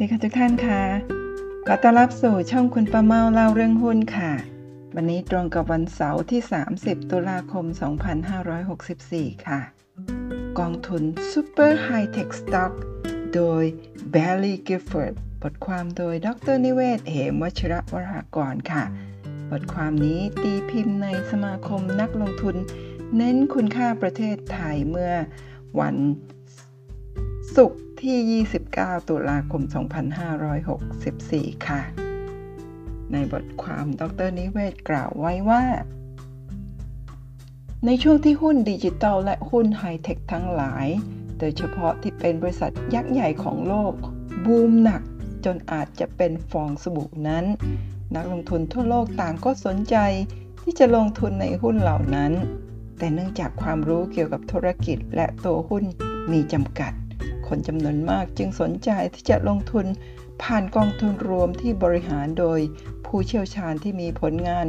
ดีค่ะทุกท่านค่ะ ขอต้อนรับสู่ช่องคุณป้าเมาเล่าเรื่องหุ้นค่ะ วันนี้ตรงกับวันเสาร์ที่ 30 ตุลาคม 2564 ค่ะ กองทุน Super High Tech Stock โดย Barry Gifford บทความโดยดรนิเวศ เหมวชระวรากรค่ะ บทความนี้ตีพิมพ์ในสมาคมนักลงทุน เน้นคุณค่าประเทศไทยเมื่อวันศุกร์ ที่ 29 ตุลาคม 2564 ค่ะ ในบทความดรนิเวศกล่าวไว้ว่า ในช่วงที่หุ้นดิจิทัลและหุ้นไฮเทคทั้งหลาย โดยเฉพาะที่เป็นบริษัทยักษ์ใหญ่ของโลก บูมหนักจนอาจจะเป็นฟองสบู่นั้น นักลงทุนทั่วโลกต่างก็สนใจที่จะลงทุนในหุ้นเหล่านั้น แต่เนื่องจากความรู้เกี่ยวกับธุรกิจและตัวหุ้นมีจำกัด คนจำนวนมากจึงสนใจที่จะลงทุนผ่านกองทุนรวมที่บริหารโดยผู้เชี่ยวชาญที่มีผลงาน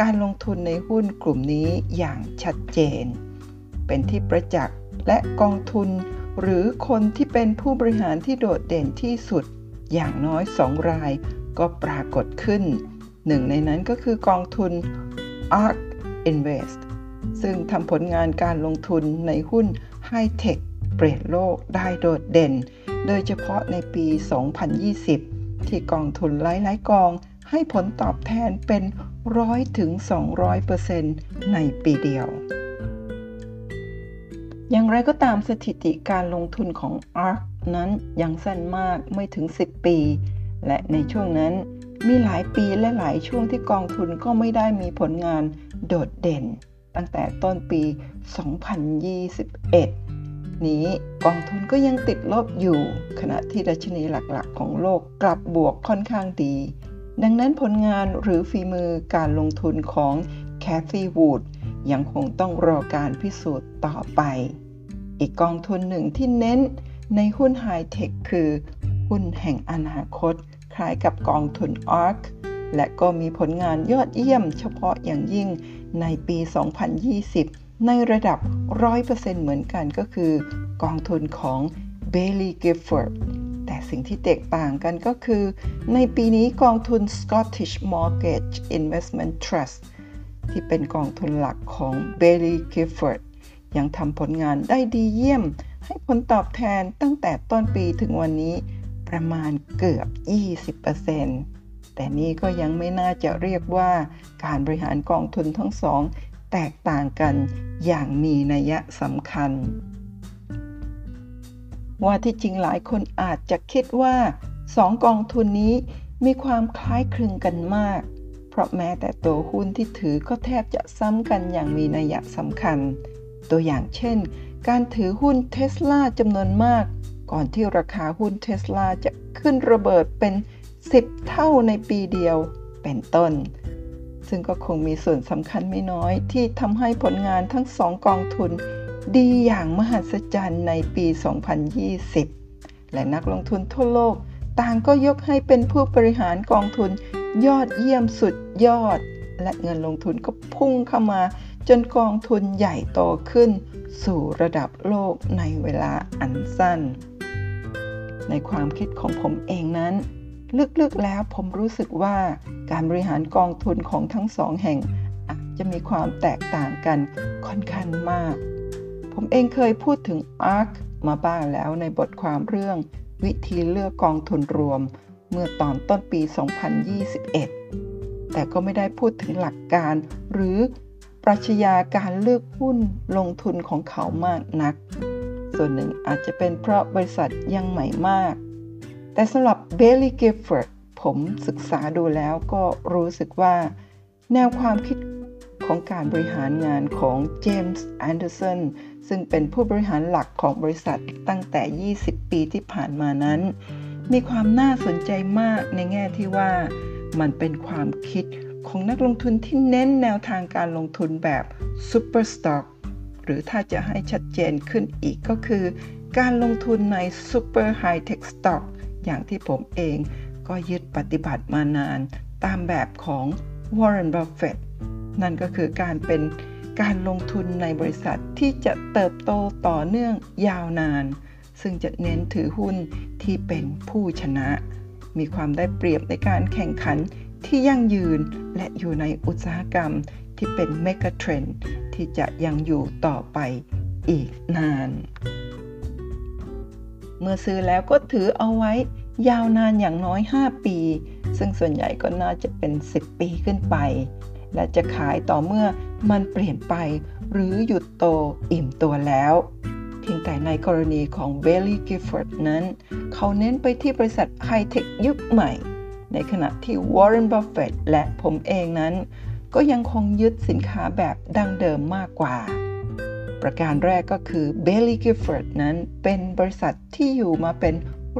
การลงทุนในหุ้นกลุ่มนี้อย่างชัดเจน เป็นที่ประจักษ์และกองทุน หรือคนที่เป็นผู้บริหารที่โดดเด่นที่สุด อย่างน้อยสองรายก็ปรากฏขึ้น หนึ่งในนั้นก็คือกองทุน ARK Invest ซึ่งทำผลงานการลงทุนในหุ้นไฮเทค เปลี่ยนโลกได้โดดเด่น โดยเฉพาะในปี 2020 ที่กองทุนหลายๆกองให้ผลตอบแทนเป็นร้อยถึง 200%ในปีเดียว อย่างไรก็ตามสถิติการลงทุนของ ARK นั้นยังสั้นมากไม่ถึง 10 ปี และในช่วงนั้นมีหลายปีและหลายช่วงที่กองทุนก็ไม่ได้มีผลงานโดดเด่น ตั้งแต่ต้นปี 2021 นี้กองทุนก็ยังติดลบอยู่ ขณะที่ดัชนีหลักๆ ของโลกกลับบวกค่อนข้างดี ดังนั้นผลงานหรือฝีมือการลงทุนของแคทธีวูดยังคงต้องรอการพิสูจน์ต่อไป อีกกองทุนหนึ่งที่เน้นในหุ้นไฮเทคคือ หุ้นแห่งอนาคต คล้ายกับกองทุน ARK และก็มีผลงานยอดเยี่ยมเฉพาะอย่างยิ่งในปี 2020 ในระดับ 100%เหมือนกันก็คือกองทุนของ Bailey Gifford แต่สิ่งที่แตกต่างกันก็คือ ในปีนี้กองทุน Scottish Mortgage Investment Trust ที่เป็นกองทุนหลักของ Bailey Gifford ยังทำผลงานได้ดีเยี่ยม ให้ผลตอบแทนตั้งแต่ต้นปีถึงวันนี้ประมาณเกือบ 20%แต่นี่ก็ยังไม่น่าจะเรียกว่าการบริหารกองทุนทั้งสอง แตกต่างกันอย่างมีนัยสำคัญ ว่าที่จริงหลายคนอาจจะคิดว่าสองกองทุนนี้มีความคล้ายคลึงกันมาก เพราะแม้แต่ตัวหุ้นที่ถือก็แทบจะซ้ำกันอย่างมีนัยสำคัญ ตัวอย่างเช่น การถือหุ้นเทสลาจำนวนมาก ก่อนที่ราคาหุ้นเทสลาจะขึ้นระเบิดเป็น 10 เท่าในปีเดียว เป็นต้น ซึ่งก็คงมีส่วนสำคัญไม่น้อย ที่ทำให้ผลงานทั้งสองกองทุน ดีอย่างมหัศจรรย์ในปี 2020 และนักลงทุนทั่วโลก ต่างก็ยกให้เป็นผู้บริหารกองทุน ยอดเยี่ยมสุดยอด และเงินลงทุนก็พุ่งเข้ามา จนกองทุนใหญ่โตขึ้น สู่ระดับโลกในเวลาอันสั้น ในความคิดของผมเองนั้น ลึกๆแล้วผมรู้สึกว่าการบริหารกองทุนของทั้งสองแห่งอาจจะมีความแตกต่างกันค่อนข้างมาก ผมเองเคยพูดถึง ARK มาบ้างแล้วในบทความเรื่องวิธีเลือกกองทุนรวม เมื่อตอนต้นปี 2021 แต่ก็ไม่ได้พูดถึงหลักการ หรือปรัชญาการเลือกหุ้นลงทุนของเขามากนัก ส่วนหนึ่งอาจจะเป็นเพราะบริษัทยังใหม่มาก แต่สำหรับ Baillie Gifford ผมศึกษาดูแล้วก็รู้สึกว่าแนวความคิดของการบริหารงานของเจมส์แอนเดอร์สันซึ่งเป็นผู้บริหารหลักของบริษัทตั้งแต่ 20 ปีที่ผ่านมานั้น มีความน่าสนใจมากในแง่ที่ว่ามันเป็นความคิดของนักลงทุนที่เน้นแนวทางการลงทุนแบบ super stock หรือถ้าจะให้ชัดเจนขึ้นอีกก็คือ การลงทุนใน super hi-tech stock อย่างที่ผมเองก็ยึดปฏิบัติมานานตามแบบของ Warren Buffett นั่นก็คือการเป็นการลงทุนในบริษัทที่จะเติบโตต่อเนื่องยาวนาน ซึ่งจะเน้นถือหุ้นที่เป็นผู้ชนะ มีความได้เปรียบในการแข่งขันที่ยั่งยืนและอยู่ในอุตสาหกรรมที่เป็นเมกะเทรนที่จะยังอยู่ต่อไปอีกนาน เมื่อซื้อแล้วก็ถือเอาไว้ยาวนานอย่างน้อย 5 ปี ซึ่งส่วนใหญ่ก็น่าจะเป็น 10 ปีขึ้นไป และจะขายต่อเมื่อมันเปลี่ยนไป หรือหยุดโตอิ่มตัวแล้วเพียงแต่ในกรณีของ b a i l e y Gifford นั้น เขาเน้นไปที่บริษัทไฮเทคยุคใหม่ ในขณะที่ Warren Buffett และผมเองนั้น ก็ยังคงยึดสินค้าแบบดั้งเดิมมากกว่า ประการแรกก็คือ b a i l e y Gifford นั้นเป็นบริษัทที่อยู่มาเป็น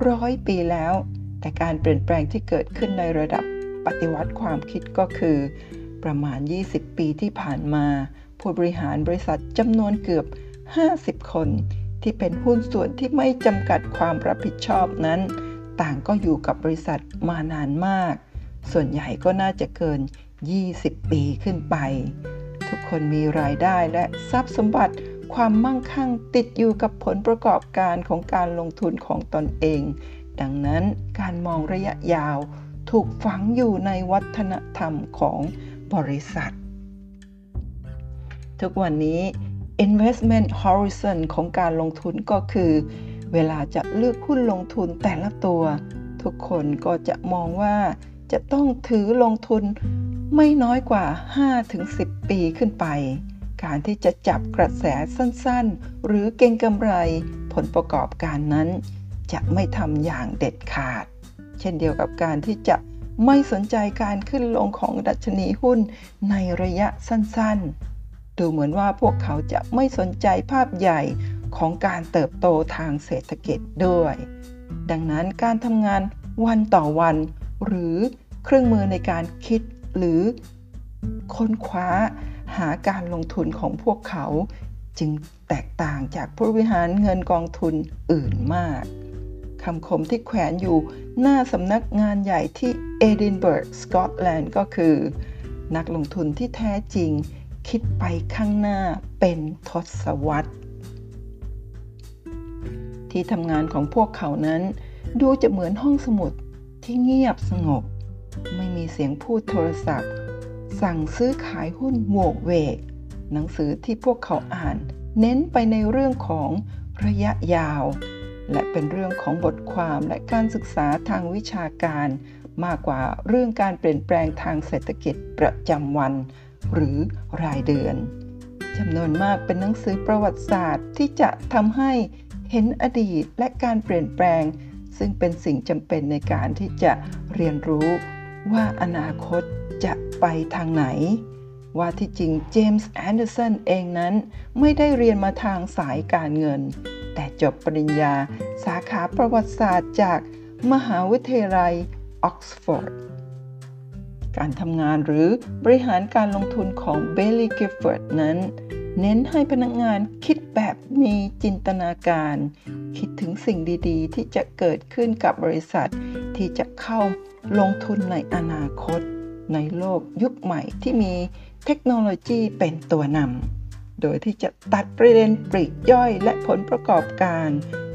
ร้อยปีแล้ว แต่การเปลี่ยนแปลงที่เกิดขึ้นในระดับปฏิวัติความคิดก็คือ ประมาณ 20 ปีที่ผ่านมา ผู้บริหารบริษัทจำนวนเกือบ 50 คน ที่เป็นหุ้นส่วนที่ไม่จำกัดความรับผิดชอบนั้น ต่างก็อยู่กับบริษัทมานานมาก ส่วนใหญ่ก็น่าจะเกิน 20 ปีขึ้นไป ทุกคนมีรายได้และทรัพย์สมบัติ ความมั่งคั่งติดอยู่กับผลประกอบการของการลงทุนของตนเอง ดังนั้นการมองระยะยาวถูกฝังอยู่ในวัฒนธรรมของบริษัท ทุกวันนี้ investment horizon ของการลงทุนก็คือ เวลาจะเลือกหุ้นลงทุนแต่ละตัว ทุกคนก็จะมองว่าจะต้องถือลงทุนไม่น้อยกว่า 5-10 ปีขึ้นไป การที่จะจับกระแสสั้นๆ หรือเก่งกำไร ผลประกอบการนั้น จะไม่ทำอย่างเด็ดขาด เช่นเดียวกับการที่จะไม่สนใจการขึ้นลงของดัชนีหุ้นในระยะสั้นๆ ดูเหมือนว่าพวกเขาจะไม่สนใจภาพใหญ่ของการเติบโตทางเศรษฐกิจด้วย ดังนั้นการทำงานวันต่อวัน หรือเครื่องมือในการคิดหรือค้นคว้า หาการลงทุนของพวกเขาจึงแตกต่างจากผู้บริหารเงินกองทุนอื่นมากคำคมที่แขวนอยู่หน้าสำนักงานใหญ่ที่เอดินเบิร์กสกอตแลนด์ก็คือ นักลงทุนที่แท้จริงคิดไปข้างหน้าเป็นทศวรรษ ที่ทำงานของพวกเขานั้น ดูจะเหมือนห้องสมุดที่เงียบสงบ ไม่มีเสียงพูดโทรศัพท์ สั่งซื้อขายหุ้นโวกเวก หนังสือที่พวกเขาอ่าน เน้นไปในเรื่องของระยะยาว และเป็นเรื่องของบทความและการศึกษาทางวิชาการ มากกว่าเรื่องการเปลี่ยนแปลงทางเศรษฐกิจประจำวัน หรือรายเดือนจำนวนมากเป็นหนังสือประวัติศาสตร์ที่จะทำให้เห็นอดีตและการเปลี่ยนแปลง ซึ่งเป็นสิ่งจำเป็นในการที่จะเรียนรู้ ว่าอนาคตจะไปทางไหน ว่าที่จริงเจมส์แอนเดอร์สันเองนั้นไม่ได้เรียนมาทางสายการเงิน แต่จบปริญญาสาขาประวัติศาสตร์จากมหาวิทยาลัยออกซฟอร์ด การทำงานหรือบริหารการลงทุนของ Baillie Gifford นั้น เน้นให้พนักงานคิดแบบมีจินตนาการ คิดถึงสิ่งดีๆ ที่จะเกิดขึ้นกับบริษัท ที่จะเข้าลงทุนในอนาคต ในโลกยุคใหม่ที่มีเทคโนโลยีเป็นตัวนำโดยที่จะตัดประเด็นปลีกย่อยและผลประกอบการ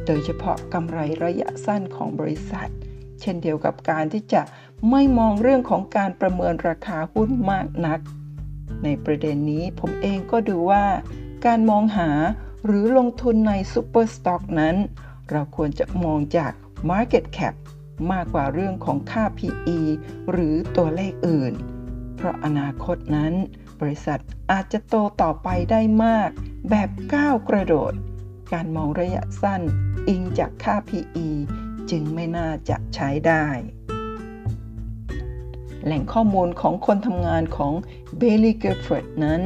โดยเฉพาะกำไรระยะสั้นของบริษัท เช่นเดียวกับการที่จะไม่มองเรื่องของการประเมินราคาหุ้นมากนัก ในประเด็นนี้ผมเองก็ดูว่า การมองหาหรือลงทุนใน super stock นั้น เราควรจะมองจาก Market Cap มากกว่าเรื่องของค่า PE หรือตัวเลขอื่น เพราะอนาคตนั้น บริษัทอาจจะโตต่อไปได้มาก แบบก้าวกระโดด การมองระยะสั้นอิงจากค่า PE จึงไม่น่าจะใช้ได้ แหล่งข้อมูลของคนทำงานของ Bailey Gifford นั้น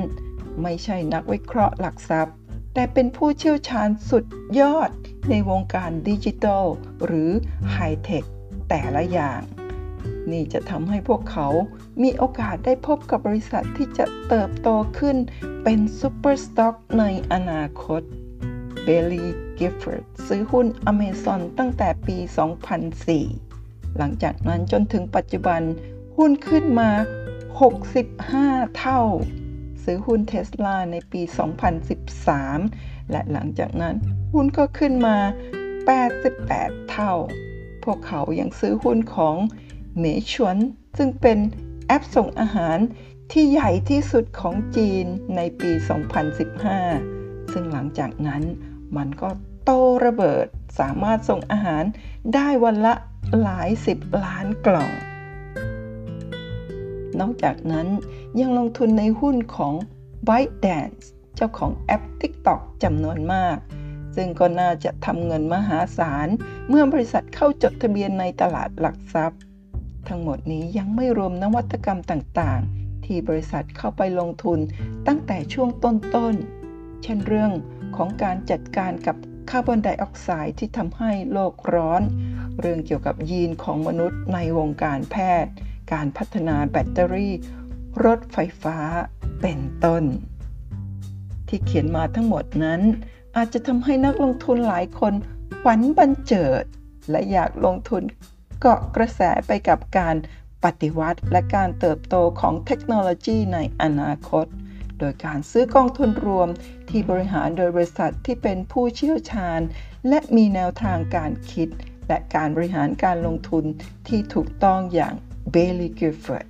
ไม่ใช่นักวิเคราะห์หลักทรัพย์ แต่เป็นผู้เชี่ยวชาญสุดยอดในวงการดิจิทัลหรือไฮเทค แต่ละอย่าง นี่จะทำให้พวกเขามีโอกาสได้พบกับบริษัทที่จะเติบโตขึ้นเป็น super stock ในอนาคต Baillie Gifford ซื้อหุ้น Amazon ตั้งแต่ปี 2004 หลังจากนั้นจนถึงปัจจุบันหุ้นขึ้นมา 65 เท่า ซื้อหุ้นเทสลาในปี 2013 และหลังจากนั้นหุ้นก็ขึ้นมา 88 เท่า พวกเขายังซื้อหุ้นของเมชวน ซึ่งเป็นแอปส่งอาหารที่ใหญ่ที่สุดของจีนในปี 2015 ซึ่งหลังจากนั้นมันก็โตระเบิดสามารถส่งอาหารได้วันละหลายสิบล้านกล่อง นอกจากนั้นยังลงทุนในหุ้นของ ByteDance เจ้าของแอป TikTok จำนวนมาก ซึ่งก็น่าจะทำเงินมหาศาล เมื่อบริษัทเข้าจดทะเบียนในตลาดหลักทรัพย์ ทั้งหมดนี้ยังไม่รวมนวัตกรรมต่างๆ ที่บริษัทเข้าไปลงทุนตั้งแต่ช่วงต้นๆ เช่นเรื่องของการจัดการกับคาร์บอนไดออกไซด์ที่ทำให้โลกร้อน เรื่องเกี่ยวกับยีนของมนุษย์ในวงการแพทย์ การพัฒนาแบตเตอรี่ รถไฟฟ้าเป็นต้น ที่เขียนมาทั้งหมดนั้น อาจจะทำให้นักลงทุนหลายคนขวัญบันเจิด และอยากลงทุนเกาะกระแสไปกับการปฏิวัติและการเติบโตของเทคโนโลยีในอนาคต โดยการซื้อกองทุนรวมที่บริหารโดยบริษัทที่เป็นผู้เชี่ยวชาญ และมีแนวทางการคิด และการบริหารการลงทุนที่ถูกต้องอย่าง Bailey Gifford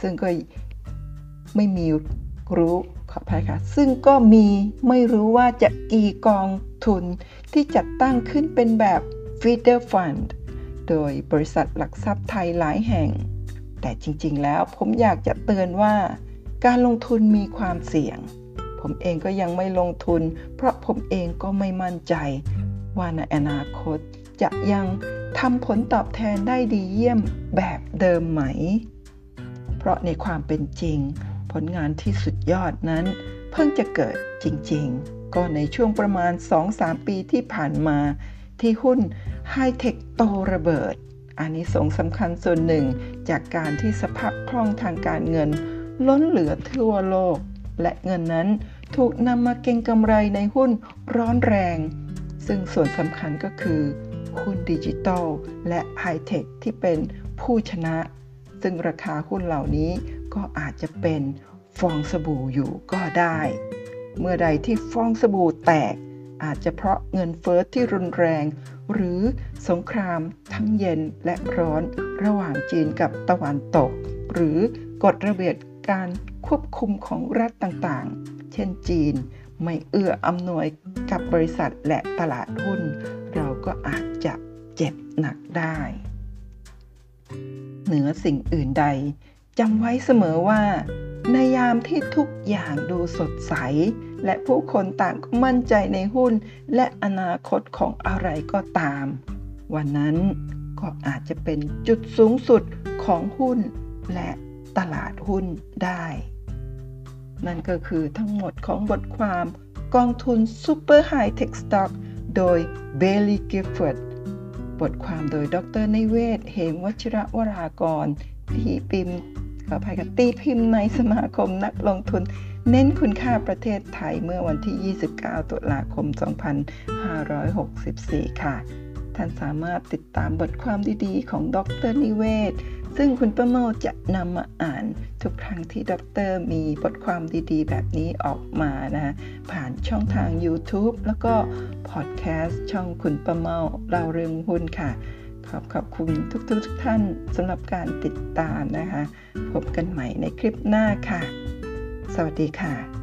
ซึ่งก็ไม่มีรู้ ออภัยค่ะ ซึ่งก็มีไม่รู้ว่าจะกี่กองทุนที่จัดตั้งขึ้นเป็นแบบ Feeder Fund โดยบริษัทหลักทรัพย์ไทยหลายแห่ง แต่จริงๆแล้วผมอยากจะเตือนว่า การลงทุนมีความเสี่ยง ผมเองก็ยังไม่ลงทุน เพราะผมเองก็ไม่มั่นใจ ว่าในอนาคตจะยังทำผลตอบแทนได้ดีเยี่ยมแบบเดิมไหม เพราะในความเป็นจริง ลงานที่สุดยอดนั้น เพิ่งจะเกิดจริงๆ ก็ในช่วงประมาณ 2-3 ปีที่ผ่านมา ที่หุ้นไฮเทคโตระเบิด อันนี้สงสำคัญส่วนหนึ่งจากการที่สภาพคล่องทางการเงิน ล้นเหลือทั่วโลก และเงินนั้นถูกนำมาเก็งกำไรในหุ้นร้อนแรง ซึ่งส่วนสำคัญก็คือ หุ้นดิจิตอลและไฮเทคที่เป็นผู้ชนะ ซึ่งราคาหุ้นเหล่านี้ ก็อาจจะเป็นฟองสบู่อยู่ก็ได้ เมื่อใดที่ฟองสบู่แตก อาจจะเพราะเงินเฟอ้อที่รุนแรง หรือสงครามทั้งเย็นและร้อนระหว่างจีนกับตะวันตก หรือกฎระเบียบการควบคุมของรัฐต่างๆ เช่นจีนไม่เอื้ออำนวยกับบริษัทและตลาดหุ้น เราก็อาจจะเจ็บหนักได้ เหนือสิ่งอื่นใด จำไว้เสมอว่า ในยามที่ทุกอย่างดูสดใส และผู้คนต่างก็มั่นใจในหุ้น และอนาคตของอะไรก็ตาม วันนั้นก็อาจจะเป็นจุดสูงสุดของหุ้นและตลาดหุ้นได้ นั่นก็คือทั้งหมดของบทความกองทุน Super High Tech Stock โดย Bailey Gifford บทความโดยดรนิเวศ เหมวัชระวรากรที่พิมพ์ ขออภัยกับตีพิมพ์ในสมาคมนักลงทุน เน้นคุณค่าประเทศไทยเมื่อวันที่ 29 ตุลาคม 2564 ค่ะ ท่านสามารถติดตามบทความดีๆ ของดรนิเวศ ซึ่งคุณประเมาจะนำมาอ่านทุกครั้งที่ดรมีบทความดีๆ แบบนี้ออกมานะผ่านช่องทาง YouTube แล้วก็พอดแคสต์ช่องคุณประเมาเราเรื่องหุ้นค่ะ ขอบขอบคุณทุกๆทุกท่านสำหรับการติดตามนะคะ พบกันใหม่ในคลิปหน้าค่ะ สวัสดีค่ะ